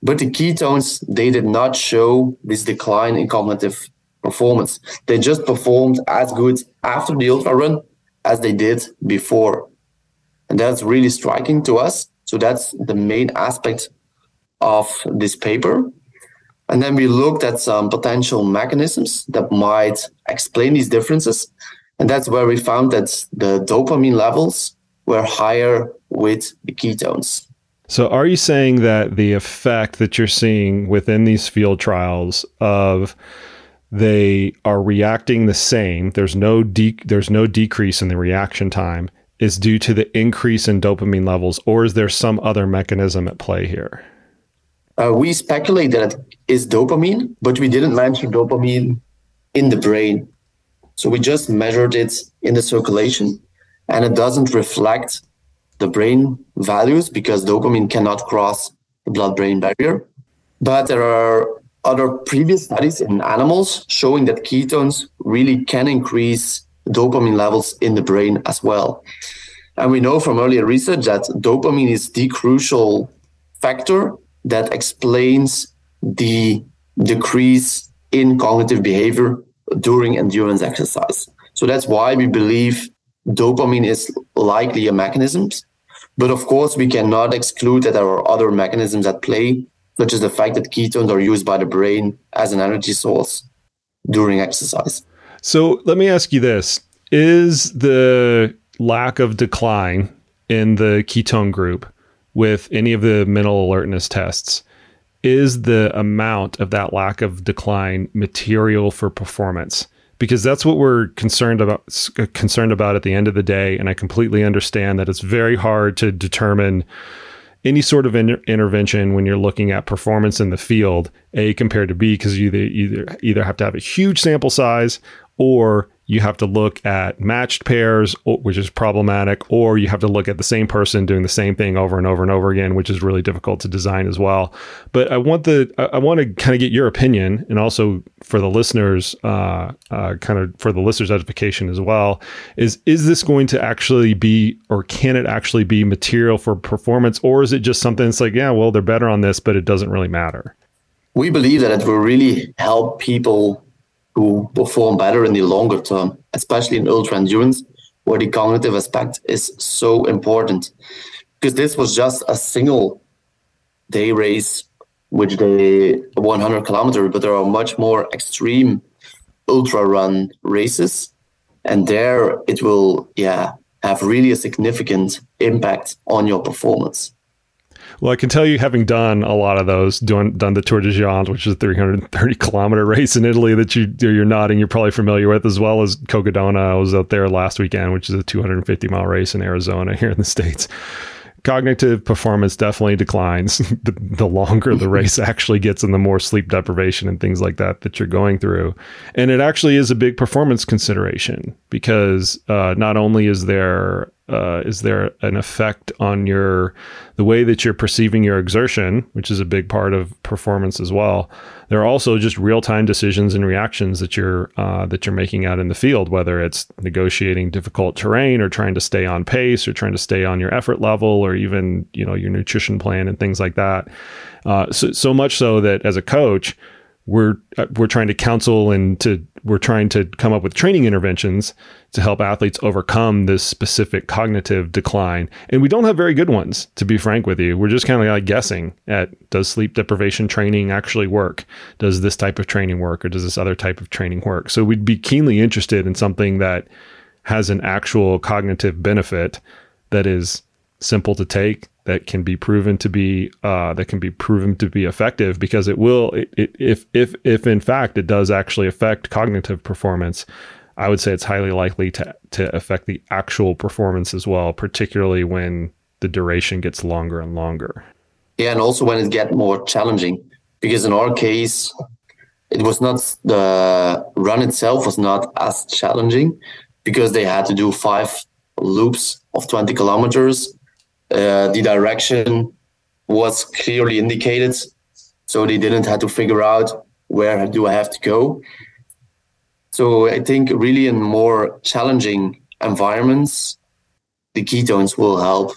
But the ketones, they did not show this decline in cognitive performance. They just performed as good after the ultra run as they did before. And that's really striking to us. So that's the main aspect of this paper. And then we looked at some potential mechanisms that might explain these differences. And that's where we found that the dopamine levels were higher with the ketones. So, are you saying that the effect that you're seeing within these field trials of they are reacting the same, there's no de- there's no decrease in the reaction time, is due to the increase in dopamine levels, or is there some other mechanism at play here? Uh, we speculate that it is dopamine, but we didn't mention dopamine in the brain. So we just measured it in the circulation, and it doesn't reflect the brain values because dopamine cannot cross the blood brain barrier. But there are other previous studies in animals showing that ketones really can increase dopamine levels in the brain as well. And we know from earlier research that dopamine is the crucial factor that explains the decrease in cognitive behavior during endurance exercise. So that's why we believe dopamine is likely a mechanism. But of course, we cannot exclude that there are other mechanisms at play, such as the fact that ketones are used by the brain as an energy source during exercise. So let me ask you this Is the lack of decline in the ketone group with any of the mental alertness tests, is the amount of that lack of decline material for performance? Because that's what we're concerned about uh, concerned about at the end of the day and I completely understand that it's very hard to determine any sort of inter- intervention when you're looking at performance in the field, A compared to B, because you either, either either have to have a huge sample size or you have to look at matched pairs, which is problematic, or you have to look at the same person doing the same thing over and over and over again, which is really difficult to design as well. But I want the I want to kind of get your opinion, and also for the listeners, uh, uh, kind of for the listeners' edification as well. Is is this going to actually be, or can it actually be material for performance, or is it just something that's like, yeah, well, they're better on this, but it doesn't really matter? We believe that it will really help people who perform better in the longer term, especially in ultra endurance, where the cognitive aspect is so important. Because this was just a single day race, which they 100 kilometer, but there are much more extreme ultra run races, and there it will, yeah, have really a significant impact on your performance. Well, I can tell you, having done a lot of those, doing done the Tor des Géants, which is a 330 kilometer race in Italy that you you're nodding, you're probably familiar with, as well as Cocodona. I was out there last weekend, which is a 250 mile race in Arizona here in the states. Cognitive performance definitely declines. The, the, longer the race actually gets and the more sleep deprivation and things like that that you're going through. And it actually is a big performance consideration because uh, not only is there uh, is there an effect on your the way that you're perceiving your exertion which is a big part of performance as well. There are also just real-time decisions and reactions that you're uh, that you're making out in the field whether it's negotiating difficult terrain or trying to stay on pace or trying to stay on your effort level or even you know your nutrition plan and things like that. Uh, so, so much so that as a coach we're uh, we're trying to counsel and to we're trying to come up with training interventions to help athletes overcome this specific cognitive decline. And we don't have very good ones to be frank with you. We're just kind of like guessing at does sleep deprivation training actually work? Does this type of training work or does this other type of training work? So we'd be keenly interested in something that has an actual cognitive benefit that is simple to take that can be proven to be uh, that can be proven to be effective because it will it, it, if if if in fact it does actually affect cognitive performance I would say it's highly likely to to affect the actual performance as well particularly when the duration gets longer and longer. Yeah and also when it gets more challenging because in our case it was not the run itself was not as challenging because they had to do five loops of 20 kilometers uh, the direction was clearly indicated, so they didn't have to figure out where do I have to go. So I think really in more challenging environments, the ketones will help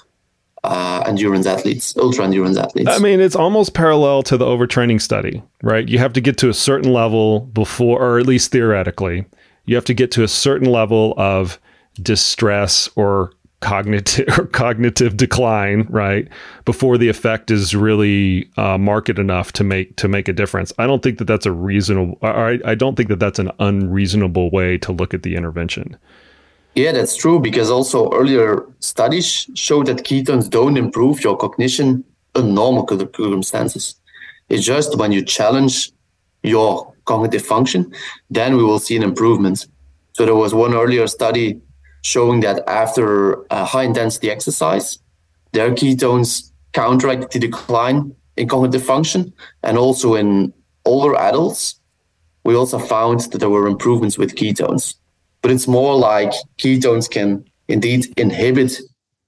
uh, endurance athletes, ultra endurance athletes. I mean, it's almost parallel to the overtraining study, right? You have to get to a certain level before, or at least theoretically, you have to get to a certain level of distress or cognitive or cognitive decline, right? Before the effect is really uh, marked enough to make to make a difference. I don't think that that's a reasonable. I, I don't think that that's an unreasonable way to look at the intervention. Yeah, that's true. Because also earlier studies show that ketones don't improve your cognition in normal circumstances. It's just when you challenge your cognitive function, then we will see an improvement. So there was one earlier study showing that after a high intensity exercise, their ketones counteract the decline in cognitive function. And also in older adults, we also found that there were improvements with ketones. But it's more like ketones can indeed inhibit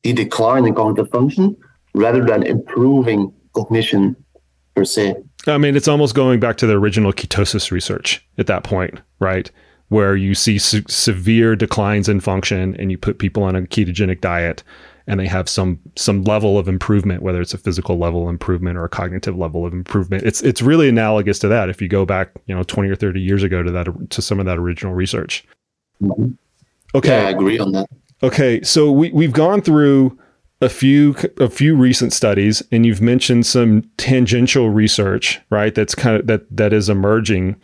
the decline in cognitive function rather than improving cognition per se. I mean, it's almost going back to the original ketosis research at that point, right? Where you see se- severe declines in function and you put people on a ketogenic diet and they have some some level of improvement whether it's a physical level improvement or a cognitive level of improvement. It's it's really analogous to that if you go back you know 20 or 30 years ago to that to some of that original research. Mm-hmm. okay. Yeah, i agree on that. Okay so we we've gone through a few a few recent studies and you've mentioned some tangential research right that's kind of that that is emerging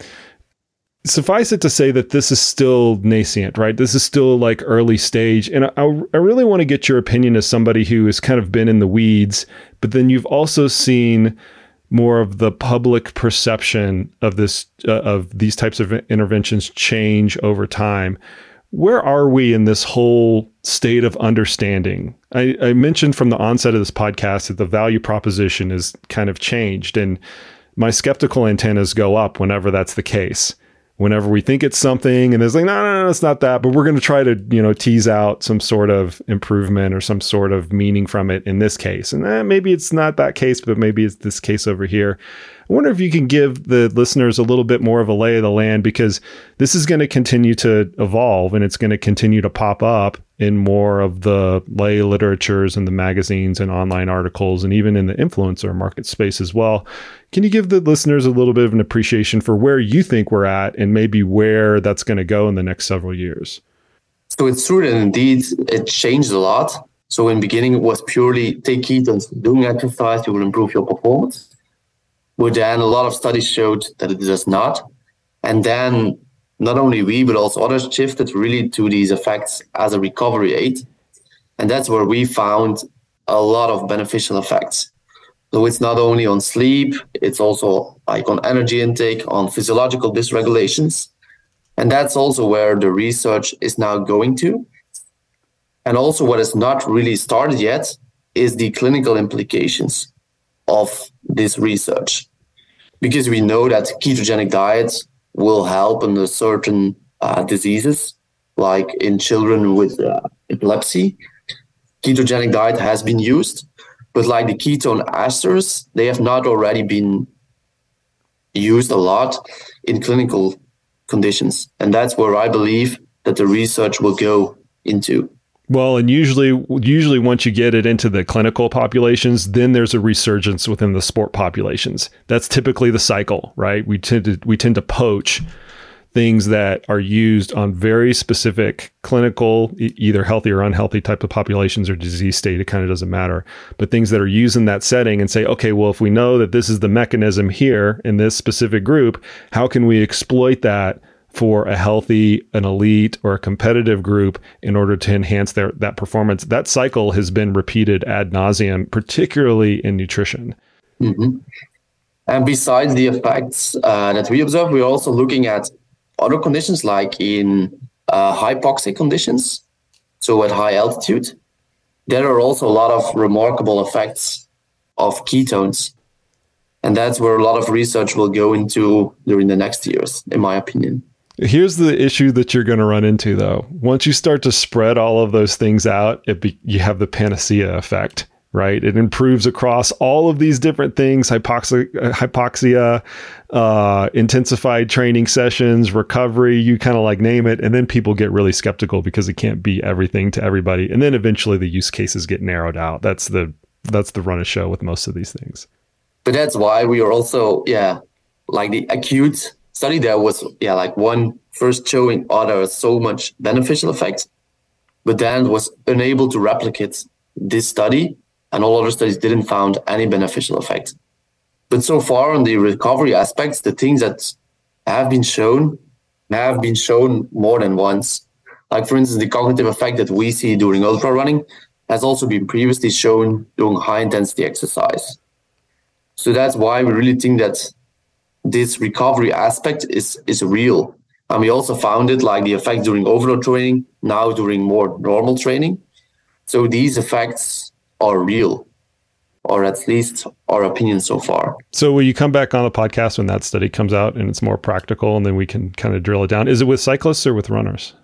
suffice it to say that this is still nascent, right? This is still like early stage. And I, I really want to get your opinion as somebody who has kind of been in the weeds, but then you've also seen more of the public perception of this uh, of these types of interventions change over time where are we in this whole state of understanding I, I mentioned from the onset of this podcast that the value proposition is kind of changed and my skeptical antennas go up whenever that's the case whenever we think it's something and there's like, no, no, no, it's not that. But we're going to try to, you know, tease out some sort of improvement or some sort of meaning from it in this case. And eh, maybe it's not that case, but maybe it's this case over here. I wonder if you can give the listeners a little bit more of a lay of the land because this is going to continue to evolve and it's going to continue to pop up in more of the lay literatures and the magazines and online articles and even in the influencer market space as well. Can you give the listeners a little bit of an appreciation for where you think we're at and maybe where that's going to go in the next several years? So it's true that indeed it changed a lot. So in beginning, it was purely take ketones, doing exercise, you will improve your performance. But then a lot of studies showed that it does not. And then not only we, but also others shifted really to these effects as a recovery aid. And that's where we found a lot of beneficial effects. So it's not only on sleep, it's also like on energy intake, on physiological dysregulations. And that's also where the research is now going to. And also, what is not really started yet is the clinical implications of this research because we know that ketogenic diets will help in certain uh, diseases, like in children with uh, epilepsy. Ketogenic diet has been used, but like the ketone esters, they have not already been used a lot in clinical conditions. And that's where I believe that the research will go into. Well, and usually, usually once you get it into the clinical populations, then there's a resurgence within the sport populations. That's typically the cycle, right? We tend to we tend to poach things that are used on very specific clinical, either healthy or unhealthy type of populations or disease state. It kind of doesn't matter, but things that are used in that setting and say, okay, well, if we know that this is the mechanism here in this specific group, how can we exploit that for a healthy, an elite, or a competitive group in order to enhance their that performance. That cycle has been repeated ad nauseum, particularly in nutrition. Mm-hmm. And besides the effects uh, that we observe, we're also looking at other conditions like in uh, hypoxic conditions, so at high altitude. There are also a lot of remarkable effects of ketones. And that's where a lot of research will go into during the next years, in my opinion. Here's the issue that you're going to run into, though. Once you start to spread all of those things out, it be, you have the panacea effect, right? It improves across all of these different things: hypoxia, hypoxia, uh, intensified training sessions, recovery. You kind of like name it, and then people get really skeptical because it can't be everything to everybody. And then eventually, the use cases get narrowed out. That's the that's the run of show with most of these things. But that's why we are also, yeah, like the acute study there was yeah like one first showing there was so much beneficial effects but then was unable to replicate this study and all other studies didn't found any beneficial effect but so far on the recovery aspects the things that have been shown have been shown more than once. Like for instance the cognitive effect that we see during ultra running has also been previously shown during high intensity exercise. So that's why we really think that this recovery aspect is is real. And we also found it like the effect during overload training, now during more normal training. So these effects are real, or at least our opinion so far. So will you come back on the podcast when that study comes out and it's more practical and then we can kind of drill it down? Is it with cyclists or with runners?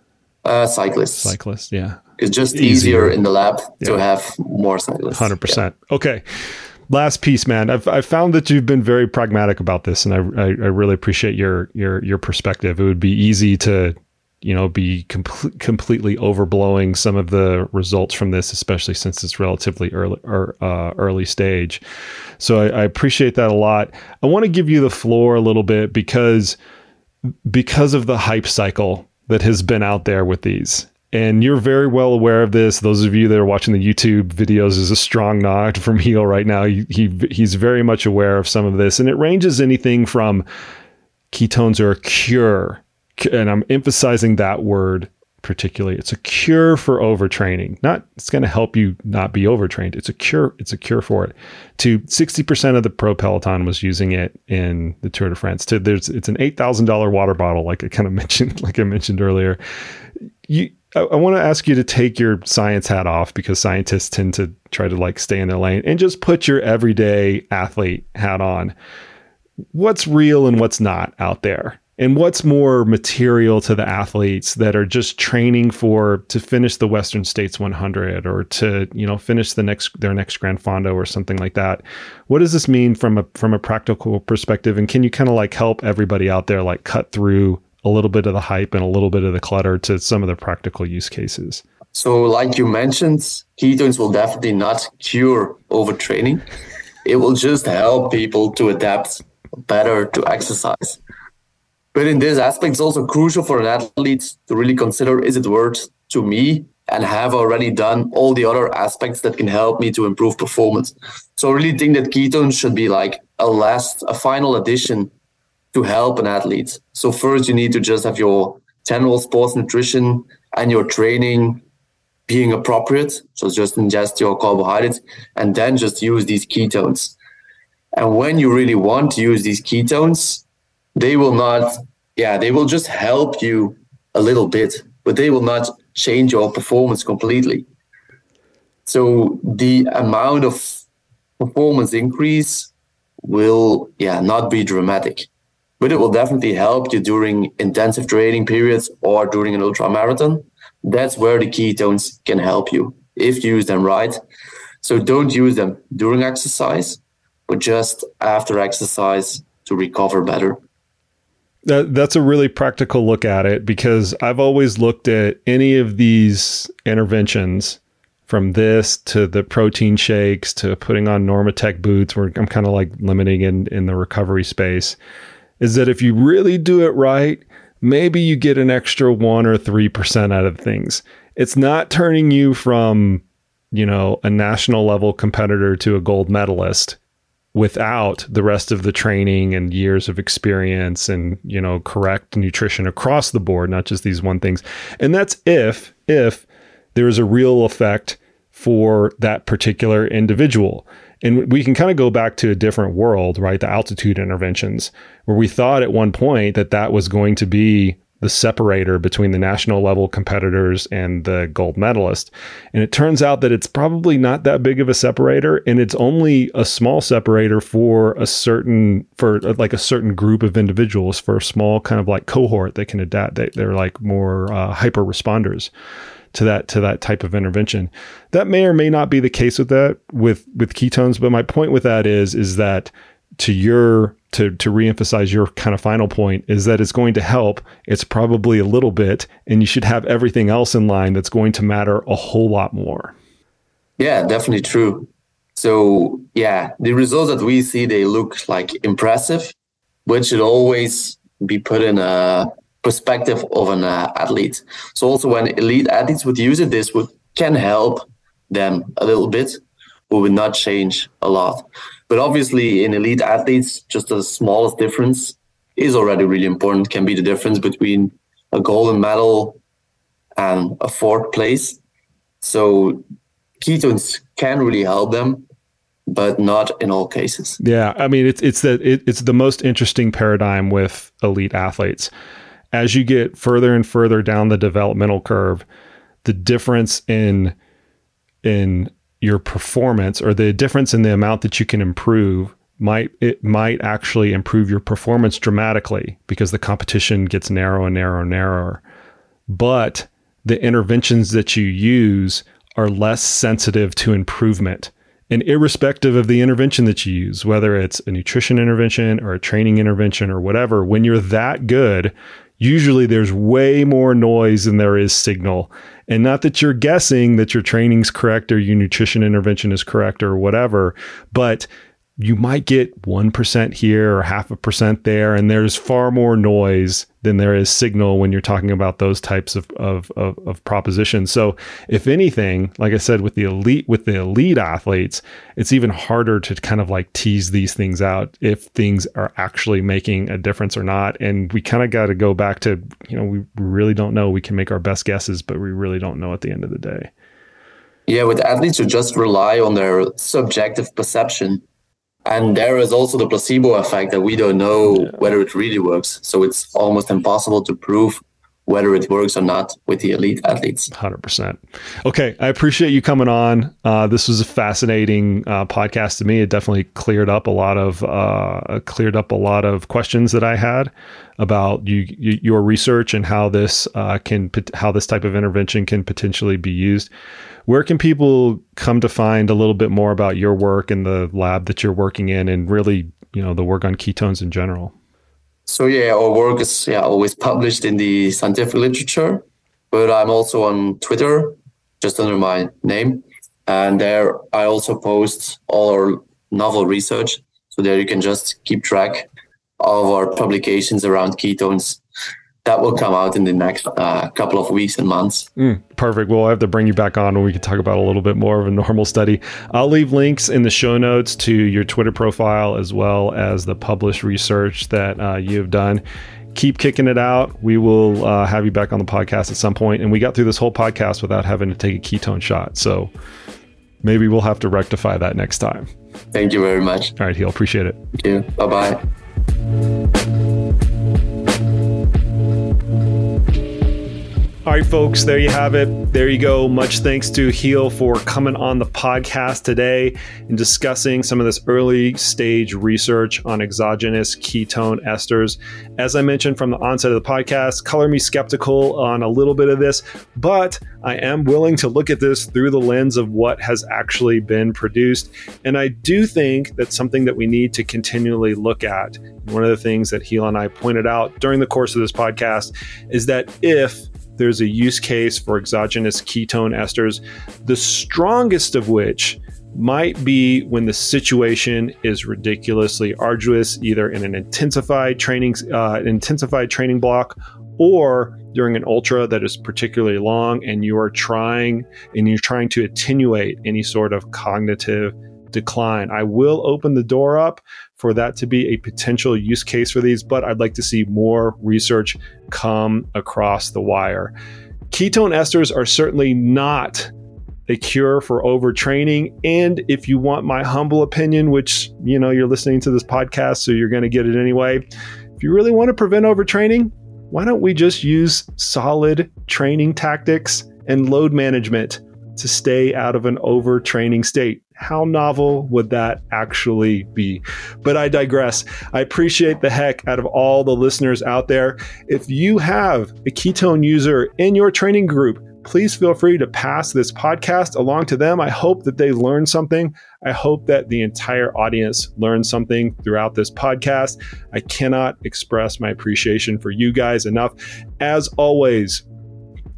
Uh, cyclists. Cyclists, yeah. It's just easier, easier in the lab yeah. to have more cyclists. 100%. Yeah. Okay last piece, man. I've I found that you've been very pragmatic about this, and I, I, I really appreciate your your your perspective. It would be easy to you know be com- completely overblowing some of the results from this, especially since it's relatively early or uh, early stage. So I, I appreciate that a lot. I want to give you the floor a little bit because because of the hype cycle that has been out there with these and you're very well aware of this. Those of you that are watching the YouTube videos is a strong nod from Chiel right now. He, he he's very much aware of some of this, and it ranges anything from ketones are a cure, and I'm emphasizing that word particularly. It's a cure for overtraining. Not it's going to help you not be overtrained. It's a cure. It's a cure for it. To 60% of the pro peloton was using it in the Tour de France. To there's it's an eight thousand dollar water bottle, like I kind of mentioned, like I mentioned earlier. You I, I want to ask you to take your science hat off because scientists tend to try to like stay in their lane and just put your everyday athlete hat on. What's real and what's not out there? And what's more material to the athletes that are just training for to finish the Western States 100 or to you know finish the next their next Gran Fondo or something like that? What does this mean from a from a practical perspective? And can you kind of like help everybody out there like cut through a little bit of the hype and a little bit of the clutter to some of the practical use cases? So, like you mentioned, ketones will definitely not cure overtraining. It will just help people to adapt better to exercise. But in this aspect, it's also crucial for an athlete to really consider is it worth to me and have already done all the other aspects that can help me to improve performance. So I really think that ketones should be like a last, a final addition to help an athlete. So first you need to just have your general sports nutrition and your training being appropriate. So just ingest your carbohydrates and then just use these ketones. And when you really want to use these ketones, they will not, yeah, they will just help you a little bit, but they will not change your performance completely. So the amount of performance increase will, yeah, not be dramatic but it will definitely help you during intensive training periods or during an ultra marathon. That's where the ketones can help you if you use them right. So don't use them during exercise, but just after exercise to recover better. That, that's a really practical look at it because I've always looked at any of these interventions from this to the protein shakes to putting on Normatec boots where I'm kind of like limiting in, in the recovery space is that if you really do it right, maybe you get an extra one or 3% out of things. It's not turning you from, you know, a national level competitor to a gold medalist without the rest of the training and years of experience and you know correct nutrition across the board not just these one things and that's if if there is a real effect for that particular individual and we can kind of go back to a different world right? The altitude interventions where we thought at one point that that was going to be the separator between the national level competitors and the gold medalist. And it turns out that it's probably not that big of a separator and it's only a small separator for a certain for like a certain group of individuals for a small kind of like cohort that can adapt. They, they're like more uh, hyper responders to that to that type of intervention. That may or may not be the case with that with with ketones, but my point with that is is that to your to to reemphasize your kind of final point is that it's going to help. It's probably a little bit, and you should have everything else in line that's going to matter a whole lot more. Yeah, definitely true. So yeah, the results that we see they look like impressive, but should always be put in a perspective of an uh, athlete. So also when elite athletes would use it, this would can help them a little bit, but would not change a lot. But obviously, in elite athletes, just the smallest difference is already really important. Can be the difference between a golden medal and a fourth place. So ketones can really help them, but not in all cases. Yeah, I mean it's it's the it, it's the most interesting paradigm with elite athletes. As you get further and further down the developmental curve, the difference in in your performance or the difference in the amount that you can improve might it might actually improve your performance dramatically because the competition gets narrow and narrow and narrower. But the interventions that you use are less sensitive to improvement. And irrespective of the intervention that you use whether it's a nutrition intervention or a training intervention or whatever when you're that good usually there's way more noise than there is signal. And not that you're guessing that your training's correct or your nutrition intervention is correct or whatever, but you might get 1% here or half a percent there. And there's far more noise than there is signal when you're talking about those types of, of, of, of, propositions. So if anything, like I said, with the elite, with the elite athletes, it's even harder to kind of like tease these things out if things are actually making a difference or not. And we kind of got to go back to, you know, we really don't know. We can make our best guesses, but we really don't know at the end of the day. Yeah, with athletes who just rely on their subjective perception and there is also the placebo effect that we don't know yeah. whether it really works. So it's almost impossible to prove whether it works or not with the elite athletes. 100%. Okay. I appreciate you coming on. Uh, this was a fascinating uh, podcast to me. It definitely cleared up a lot of, uh, cleared up a lot of questions that I had about you, you your research and how this uh, can, how this type of intervention can potentially be used. Where can people come to find a little bit more about your work and the lab that you're working in and really, you know, the work on ketones in general? So yeah, our work is yeah always published in the scientific literature, but I'm also on Twitter, just under my name, and there I also post all our novel research. So there you can just keep track of our publications around ketones that will come out in the next uh, couple of weeks and months. Mm, perfect. Well, I have to bring you back on when we can talk about a little bit more of a normal study. I'll leave links in the show notes to your Twitter profile as well as the published research that uh, you have done. Keep kicking it out. We will uh, have you back on the podcast at some point. And we got through this whole podcast without having to take a ketone shot. So maybe we'll have to rectify that next time. Thank you very much. All right, Chiel. Appreciate it. Thank you. Bye bye. All right, folks, there you have it. There you go. Much thanks to Chiel for coming on the podcast today and discussing some of this early stage research on exogenous ketone esters. As I mentioned from the onset of the podcast, color me skeptical on a little bit of this, but I am willing to look at this through the lens of what has actually been produced. And I do think that's something that we need to continually look at. One of the things that Chiel and I pointed out during the course of this podcast is that if there's a use case for exogenous ketone esters, the strongest of which might be when the situation is ridiculously arduous, either in an intensified training uh, intensified training block or during an ultra that is particularly long and you are trying and you're trying to attenuate any sort of cognitive decline. I will open the door up for that to be a potential use case for these, but I'd like to see more research come across the wire. Ketone esters are certainly not a cure for overtraining. And if you want my humble opinion, which, you know, you're listening to this podcast, so you're going to get it anyway. If you really want to prevent overtraining, why don't we just use solid training tactics and load management to stay out of an overtraining state? How novel would that actually be? But I digress. I appreciate the heck out of all the listeners out there. If you have a ketone user in your training group, please feel free to pass this podcast along to them. I hope that they learn something. I hope that the entire audience learns something throughout this podcast. I cannot express my appreciation for you guys enough. As always,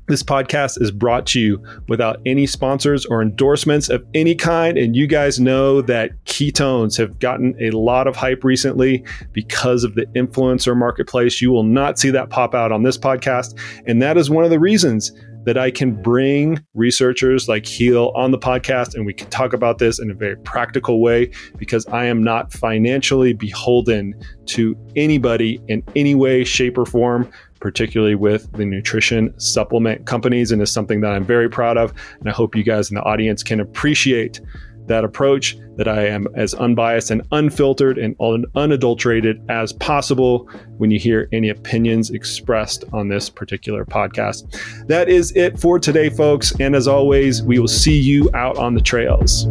this podcast is brought to you without any sponsors or endorsements of any kind. And you guys know that ketones have gotten a lot of hype recently because of the influencer marketplace. You will not see that pop out on this podcast. And that is one of the reasons that I can bring researchers like Chiel on the podcast and we can talk about this in a very practical way because I am not financially beholden to anybody in any way, shape, or form, particularly with the nutrition supplement companies. And is something that I'm very proud of. And I hope you guys in the audience can appreciate that approach, that I am as unbiased and unfiltered and unadulterated as possible when you hear any opinions expressed on this particular podcast. That is it for today, folks. And as always, we will see you out on the trails.